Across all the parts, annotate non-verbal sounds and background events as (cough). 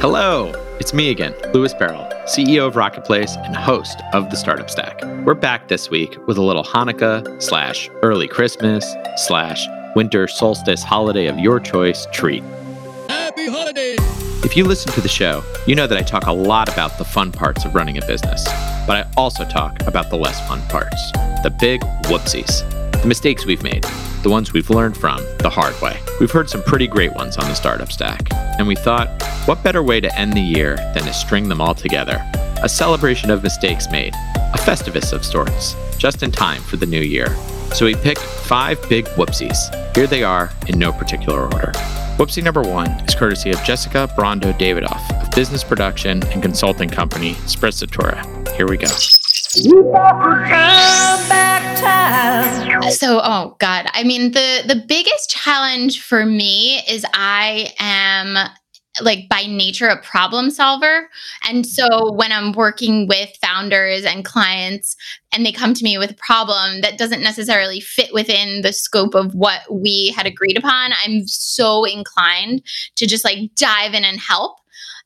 Hello, it's me again, Louis Beryl, CEO of Rocketplace and host of the Startup Stack. We're back this week with a little Hanukkah slash early Christmas slash winter solstice holiday of your choice treat. Happy holidays! If you listen to the show, you know that I talk a lot about the fun parts of running a business, but I also talk about the less fun parts, the big whoopsies, the mistakes we've made, the ones we've learned from the hard way. We've heard some pretty great ones on the startup stack, and we thought, what better way to end the year than to string them all together? A celebration of mistakes made, a festivus of sorts, just in time for the new year. So we picked five big whoopsies. Here they are in no particular order. Whoopsie number one is courtesy of Jessica Brondo Davidoff of business production and consulting company Sprezzatura. Here we go. So, oh god, I mean the the biggest challenge for me is I am like by nature a problem solver. And so when I'm working with founders and clients and they come to me with a problem that doesn't necessarily fit within the scope of what we had agreed upon, I'm so inclined to just like dive in and help.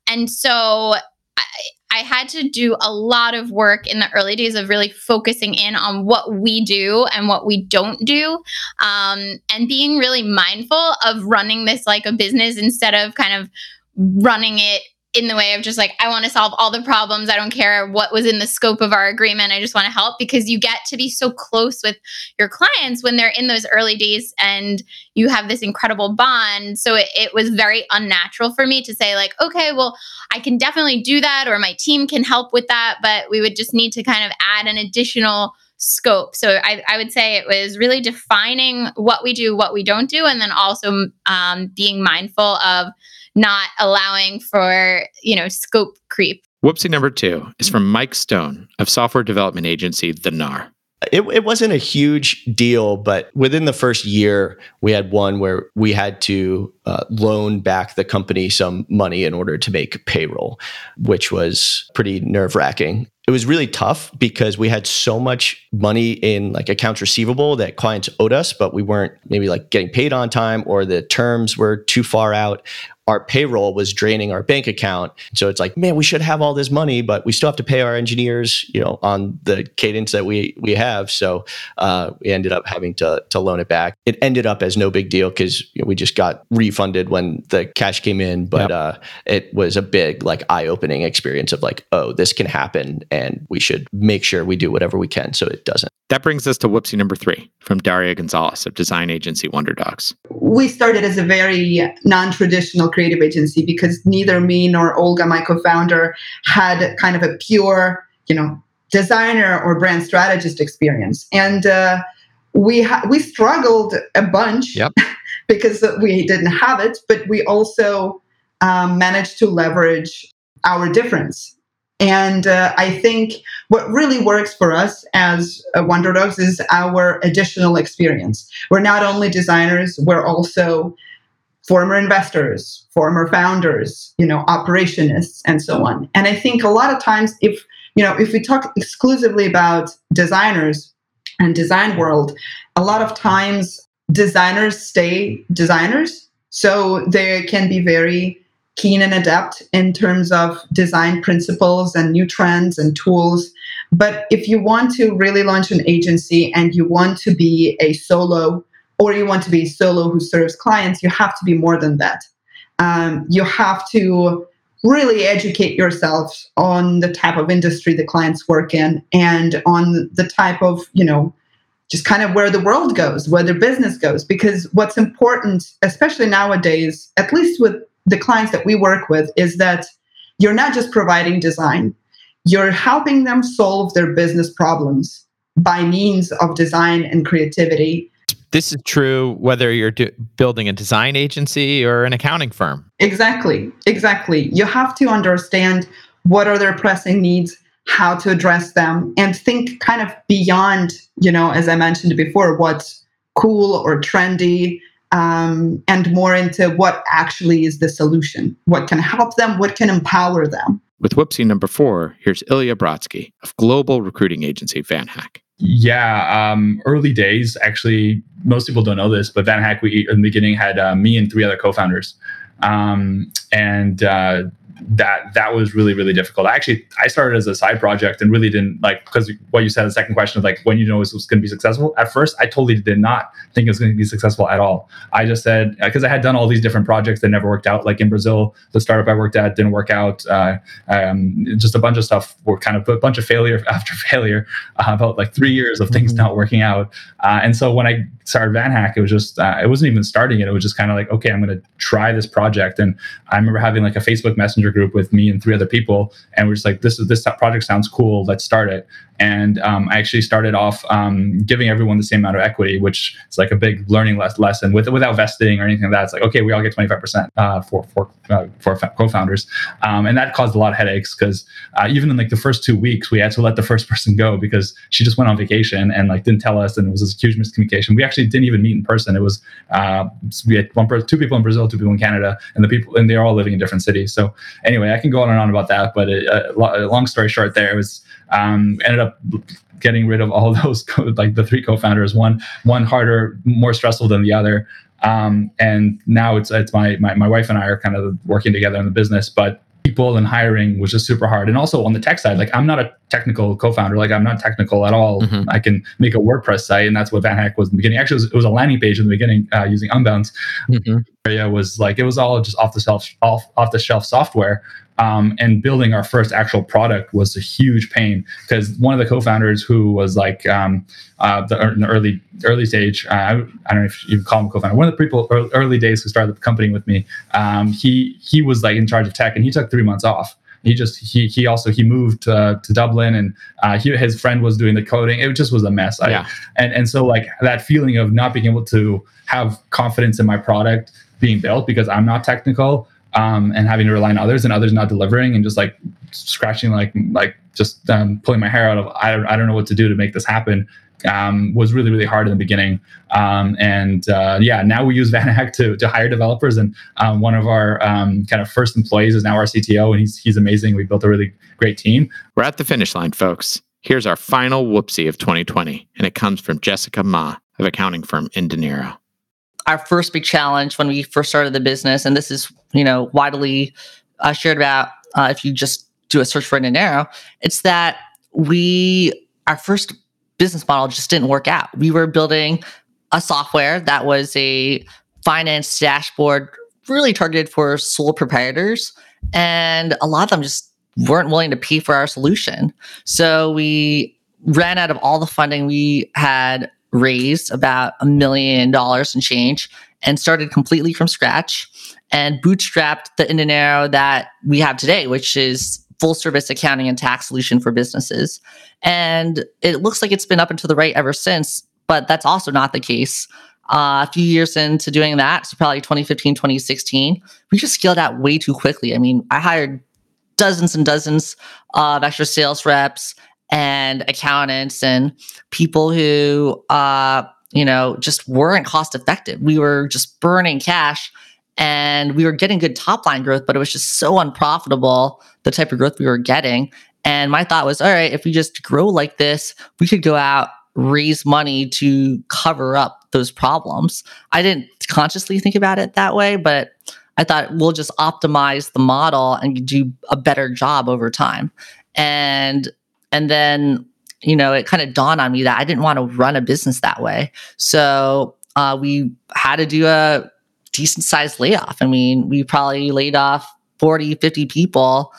And so I, I had to do a lot of work in the early days of really focusing in on what we do and what we don't do, um, and being really mindful of running this like a business instead of kind of running it in the way of just like I want to solve all the problems. I don't care what was in the scope of our agreement. I just want to help because you get to be so close with your clients when they're in those early days and you have this incredible bond. So it, it was very unnatural for me to say like, okay, well, I can definitely do that or my team can help with that, but we would just need to kind of add an additional scope. So I, I, would say it was really defining what we do, what we don't do, and then also um, being mindful of not allowing for, you know, scope creep. Whoopsie number two is from Mike Stone of software development agency The Gnar. It, it wasn't a huge deal, but within the first year, we had one where we had to uh, loan back the company some money in order to make payroll, which was pretty nerve wracking. It was really tough because we had so much money in like accounts receivable that clients owed us, but we weren't maybe like getting paid on time or the terms were too far out our payroll was draining our bank account. So it's like, man, we should have all this money, but we still have to pay our engineers, you know, on the cadence that we we have. So uh, we ended up having to to loan it back. It ended up as no big deal because you know, we just got refunded when the cash came in. But yep. uh, it was a big like eye opening experience of like, oh, this can happen, and we should make sure we do whatever we can so it doesn't. That brings us to whoopsie number three from Daria Gonzalez of design agency Wonder Dogs. We started as a very non traditional creative agency because neither me nor Olga, my co founder, had kind of a pure, you know, designer or brand strategist experience. And uh, we, ha- we struggled a bunch yep. (laughs) because we didn't have it, but we also um, managed to leverage our difference and uh, I think what really works for us as uh, Wonder Dogs is our additional experience. We're not only designers, we're also former investors, former founders, you know, operationists, and so on. And I think a lot of times, if you know, if we talk exclusively about designers and design world, a lot of times designers stay designers, so they can be very keen and adept in terms of design principles and new trends and tools. But if you want to really launch an agency and you want to be a solo or you want to be a solo who serves clients, you have to be more than that. Um, you have to really educate yourself on the type of industry the clients work in and on the type of, you know, just kind of where the world goes, where their business goes. Because what's important, especially nowadays, at least with the clients that we work with is that you're not just providing design, you're helping them solve their business problems by means of design and creativity. This is true whether you're do- building a design agency or an accounting firm. Exactly, exactly. You have to understand what are their pressing needs, how to address them, and think kind of beyond, you know, as I mentioned before, what's cool or trendy um, and more into what actually is the solution, what can help them, what can empower them. With Whoopsie number four, here's Ilya Brotzky of global recruiting agency VanHack. Yeah, um, early days. Actually, most people don't know this, but VanHack, we in the beginning had uh, me and three other co-founders, um, and uh, that that was really really difficult. Actually, I started as a side project and really didn't like because what you said the second question of like when you know it was going to be successful. At first, I totally did not think it was going to be successful at all. I just said because I had done all these different projects that never worked out. Like in Brazil, the startup I worked at didn't work out. Uh, um, just a bunch of stuff were kind of a bunch of failure (laughs) after failure. Uh, about like three years of things mm-hmm. not working out. Uh, and so when I started VanHack, it was just uh, it wasn't even starting it. It was just kind of like okay, I'm going to try this project. And I remember having like a Facebook Messenger group with me and three other people, and we're just like, this is this project sounds cool. Let's start it. And um, I actually started off um, giving everyone the same amount of equity, which is like a big learning lesson with, without vesting or anything like that. It's like, okay, we all get 25% uh, for, for, uh, for co-founders. Um, and that caused a lot of headaches because uh, even in like the first two weeks, we had to let the first (laughs) person go because she just went on vacation and like didn't tell us. And it was this huge miscommunication. We actually didn't even meet in person. It was, uh, we had one two people in Brazil, two people in Canada, and the people, and they're all living in different cities. So anyway, I can go on and on about that, but it, uh, long story short, there was um, ended up getting rid of all (laughs) those co- like the three co-founders. One one harder, more stressful than the other. Um, and now it's it's my, my my wife and I are kind of working together in the business, but people and hiring was just super hard. And also on the tech side, like I'm not a technical co-founder, like I'm not technical at all. Mm-hmm. I can make a WordPress site, and that's what VanHack was in the beginning. Actually, it was, it was a landing page in the beginning uh, using Unbounce. Mm-hmm. Area was like it was all just off the shelf off off the shelf software. Um, and building our first actual product was a huge pain because one of the co-founders who was like um, uh, the, in the early early stage, uh, I, I, don't know if you call him a co-founder, one of the people early days who started the company with me. Um, he he was like in charge of tech, and he took three months off. He just he he also he moved uh, to Dublin, and uh, he, his friend was doing the coding. It just was a mess. I, yeah. And and so like that feeling of not being able to have confidence in my product being built because I'm not technical um, and having to rely on others and others not delivering and just like scratching like like just um, pulling my hair out of I don't I don't know what to do to make this happen um, was really really hard in the beginning. Um, and uh, yeah now we use (laughs) VanHack to to hire developers. And um, one of our um, kind of first employees is now our CTO and he's he's amazing. We built a really great team. We're at the finish line folks. Here's our final whoopsie of 2020 and it comes from Jessica Mah of accounting firm inDinero our first big challenge when we first started the business, and this is you know widely uh, shared about uh, if you just do a search for inDinero, it's that we our first business model just didn't work out. We were building a software that was a finance dashboard really targeted for sole proprietors, and a lot of them just weren't willing to pay for our solution. So we ran out of all the funding we had raised about a million dollars and change and started completely from scratch and bootstrapped the inDinero that we have today, which is full service accounting and tax solution for businesses. And it looks like it's been up and to the right ever since, but that's also not the case. Uh, a few years into doing that, so probably 2015, 2016, we just scaled out way too quickly. I mean, I hired dozens and dozens of extra sales reps and accountants and people who uh, you know just weren't cost effective we were just burning cash and we were getting good top line growth but it was just so unprofitable the type of growth we were getting. And my thought was all right if we just grow like this we could go out raise money to cover up those problems. I didn't consciously think about it that way but i thought we'll just optimize the model and do a better job over time. And and then, you know, it kind of dawned on me that I didn't want to run a business that way. So uh, we had to do a decent sized layoff. I mean, we probably laid off 40, 50 people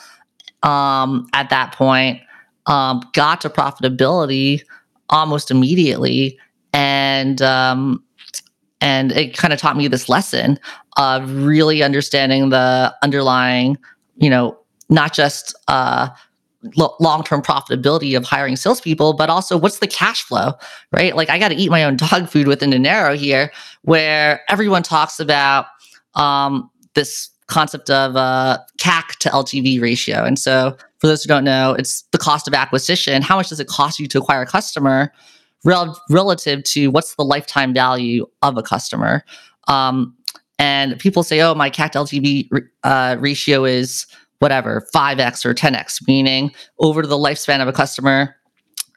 um, at that point, um, got to profitability almost immediately. And, um, and it kind of taught me this lesson of really understanding the underlying, you know, not just uh, long-term profitability of hiring salespeople, but also what's the cash flow, right? Like I got to eat my own (laughs) dog food within inDinero here, where everyone talks about um, this concept of uh, CAC to LTV ratio. And so, for those who don't know, it's the cost of acquisition. How much does it cost you to acquire a customer rel- relative to what's the lifetime value of a customer? Um, and people say, "Oh, my CAC to LTV uh, ratio is." Whatever, 5x or 10x, meaning over the lifespan of a customer,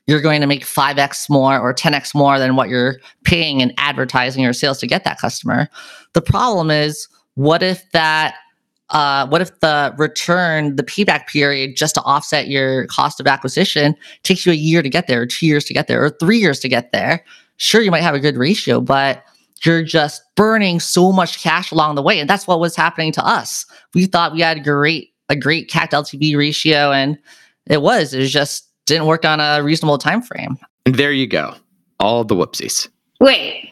you're going to make 5x more or 10x more than what you're paying in advertising or sales to get that customer. The problem is, what if that uh, what if the return, the payback period, just to offset your cost of acquisition, takes you a year to get there, or two years to get there, or three years to get there? Sure, you might have a good ratio, but you're just burning so much cash along the way, and that's what was happening to us. We thought we had great a great CAC LTV ratio, and it was. It was just didn't work on a reasonable time frame. And there you go. All the whoopsies. Wait,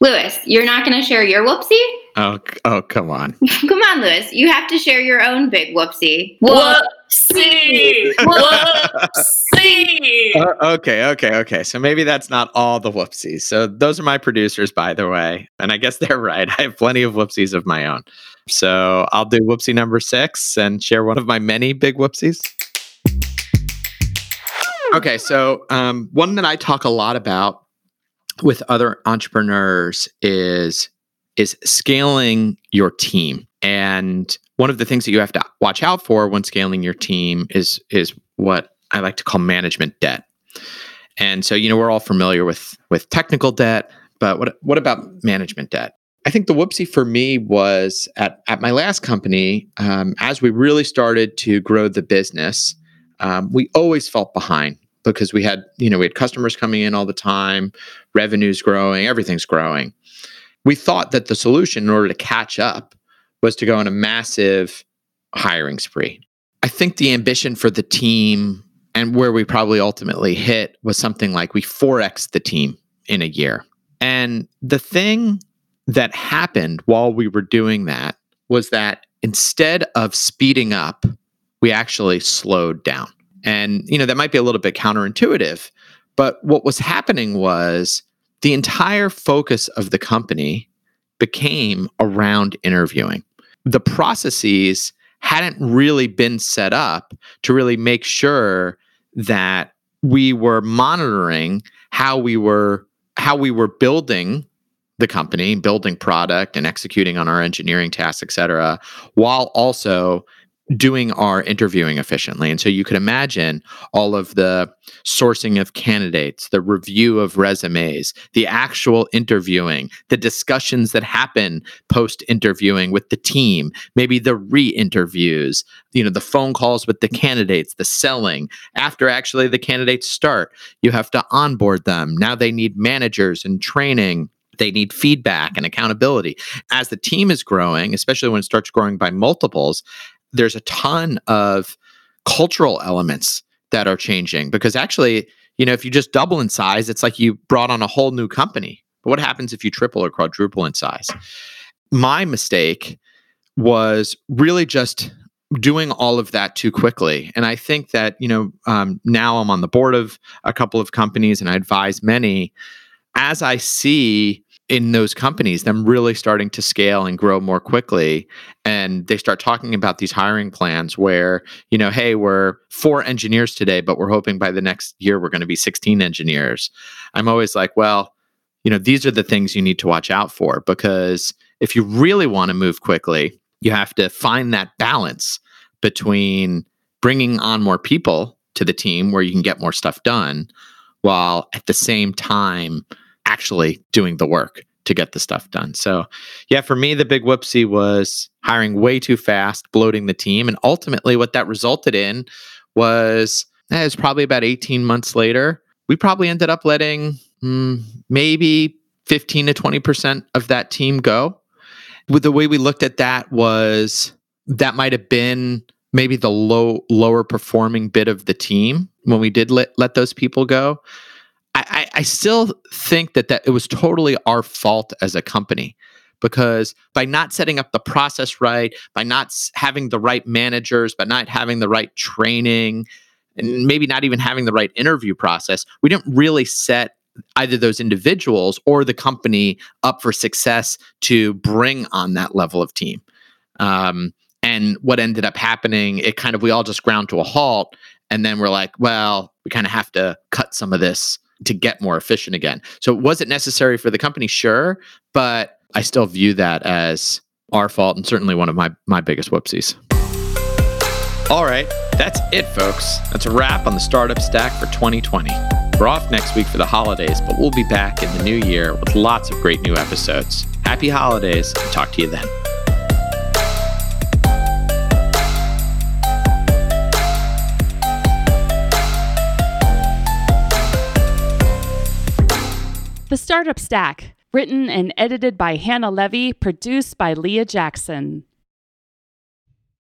Louis, you're not going to share your whoopsie? Oh, oh, come on. (laughs) Come on, Louis. You have to share your own big whoopsie. Whoopsie! Whoopsie! Uh, okay, okay, okay. So maybe that's not all the whoopsies. So those are my producers, by the way. And I guess they're right. (laughs) I have plenty of whoopsies of my own. So I'll do whoopsie number six and share one of my many big whoopsies. Okay, so um, one that I talk a lot about with other entrepreneurs is is scaling your team. And one of the things that you have to watch out for when scaling your team is is what I like to call management debt. And so, you know, we're all familiar with with technical debt, but what what about management debt? I think the whoopsie for me was at at my last company, um, as we really started to grow the business, um, we always felt behind because we had you know we had customers coming in all the time, revenues growing, everything's growing. We thought that the solution in order to catch up was to go on a massive hiring spree. I think the ambition for the team and where we probably ultimately hit was something like we 4x the team in a year. And the thing that happened while we were doing that was that instead of speeding up, we actually slowed down. And, you know, that might be a little bit counterintuitive, but what was happening was the entire focus of the company became around interviewing. The processes hadn't really been set up to really make sure that we were monitoring how we were how we were building the company, building product and executing on our engineering tasks, et cetera, while also doing our interviewing efficiently. And so you could imagine all of the sourcing of candidates, the review of resumes, the actual interviewing, the discussions that happen post interviewing with the team, maybe the re interviews, you know, the phone calls with the candidates, the selling. After actually the candidates start, you have to onboard them. Now they need managers and training they need feedback and accountability. As the team is growing, especially when it starts growing by multiples, there's a ton of cultural elements that are changing because actually, you know, if you just double in size, it's like you brought on a whole new company. But what happens if you triple or quadruple in size? My mistake was really just doing all of that too quickly. And I think that, you know, um, now I'm on the board of a couple of companies and I advise many. As I see in those companies them really starting to scale and grow more quickly. And they start talking about these hiring plans where you know hey we're four engineers today but we're hoping by the next year we're going to be 16 engineers. I'm always like well you know these are the things you need to watch out for because if you really want to move quickly you have to find that balance between bringing on more people to the team where you can get more stuff done while at the same time actually doing the work to get the stuff done. So, yeah, for me, the big whoopsie was hiring way too fast, bloating the team. And ultimately, what that resulted in was eh, it was probably about 18 months later, we probably ended up letting mm, maybe 15 to 20% of that team go. With the way we looked at that was that might have been maybe the low lower performing bit of the team when we did let, let those people go I, I still think that that it was totally our fault as a company because by not setting up the process right, by not having the right managers, by not having the right training, and maybe not even having the right interview process, we didn't really set either those individuals or the company up for success to bring on that level of team. Um, and what ended up happening, it kind of we all just ground to a halt, and then we're like, well, we kind of have to cut some of this to get more efficient again. So was it necessary for the company? Sure, but I still view that as our fault and certainly one of my my biggest whoopsies. All right, that's it, folks. That's a wrap on the startup stack for 2020. We're off next week for the holidays, but we'll be back in the new year with lots of great new episodes. Happy holidays. And talk to you then. The Startup Stack, written and edited by Hannah Levy, produced by Leah Jackson.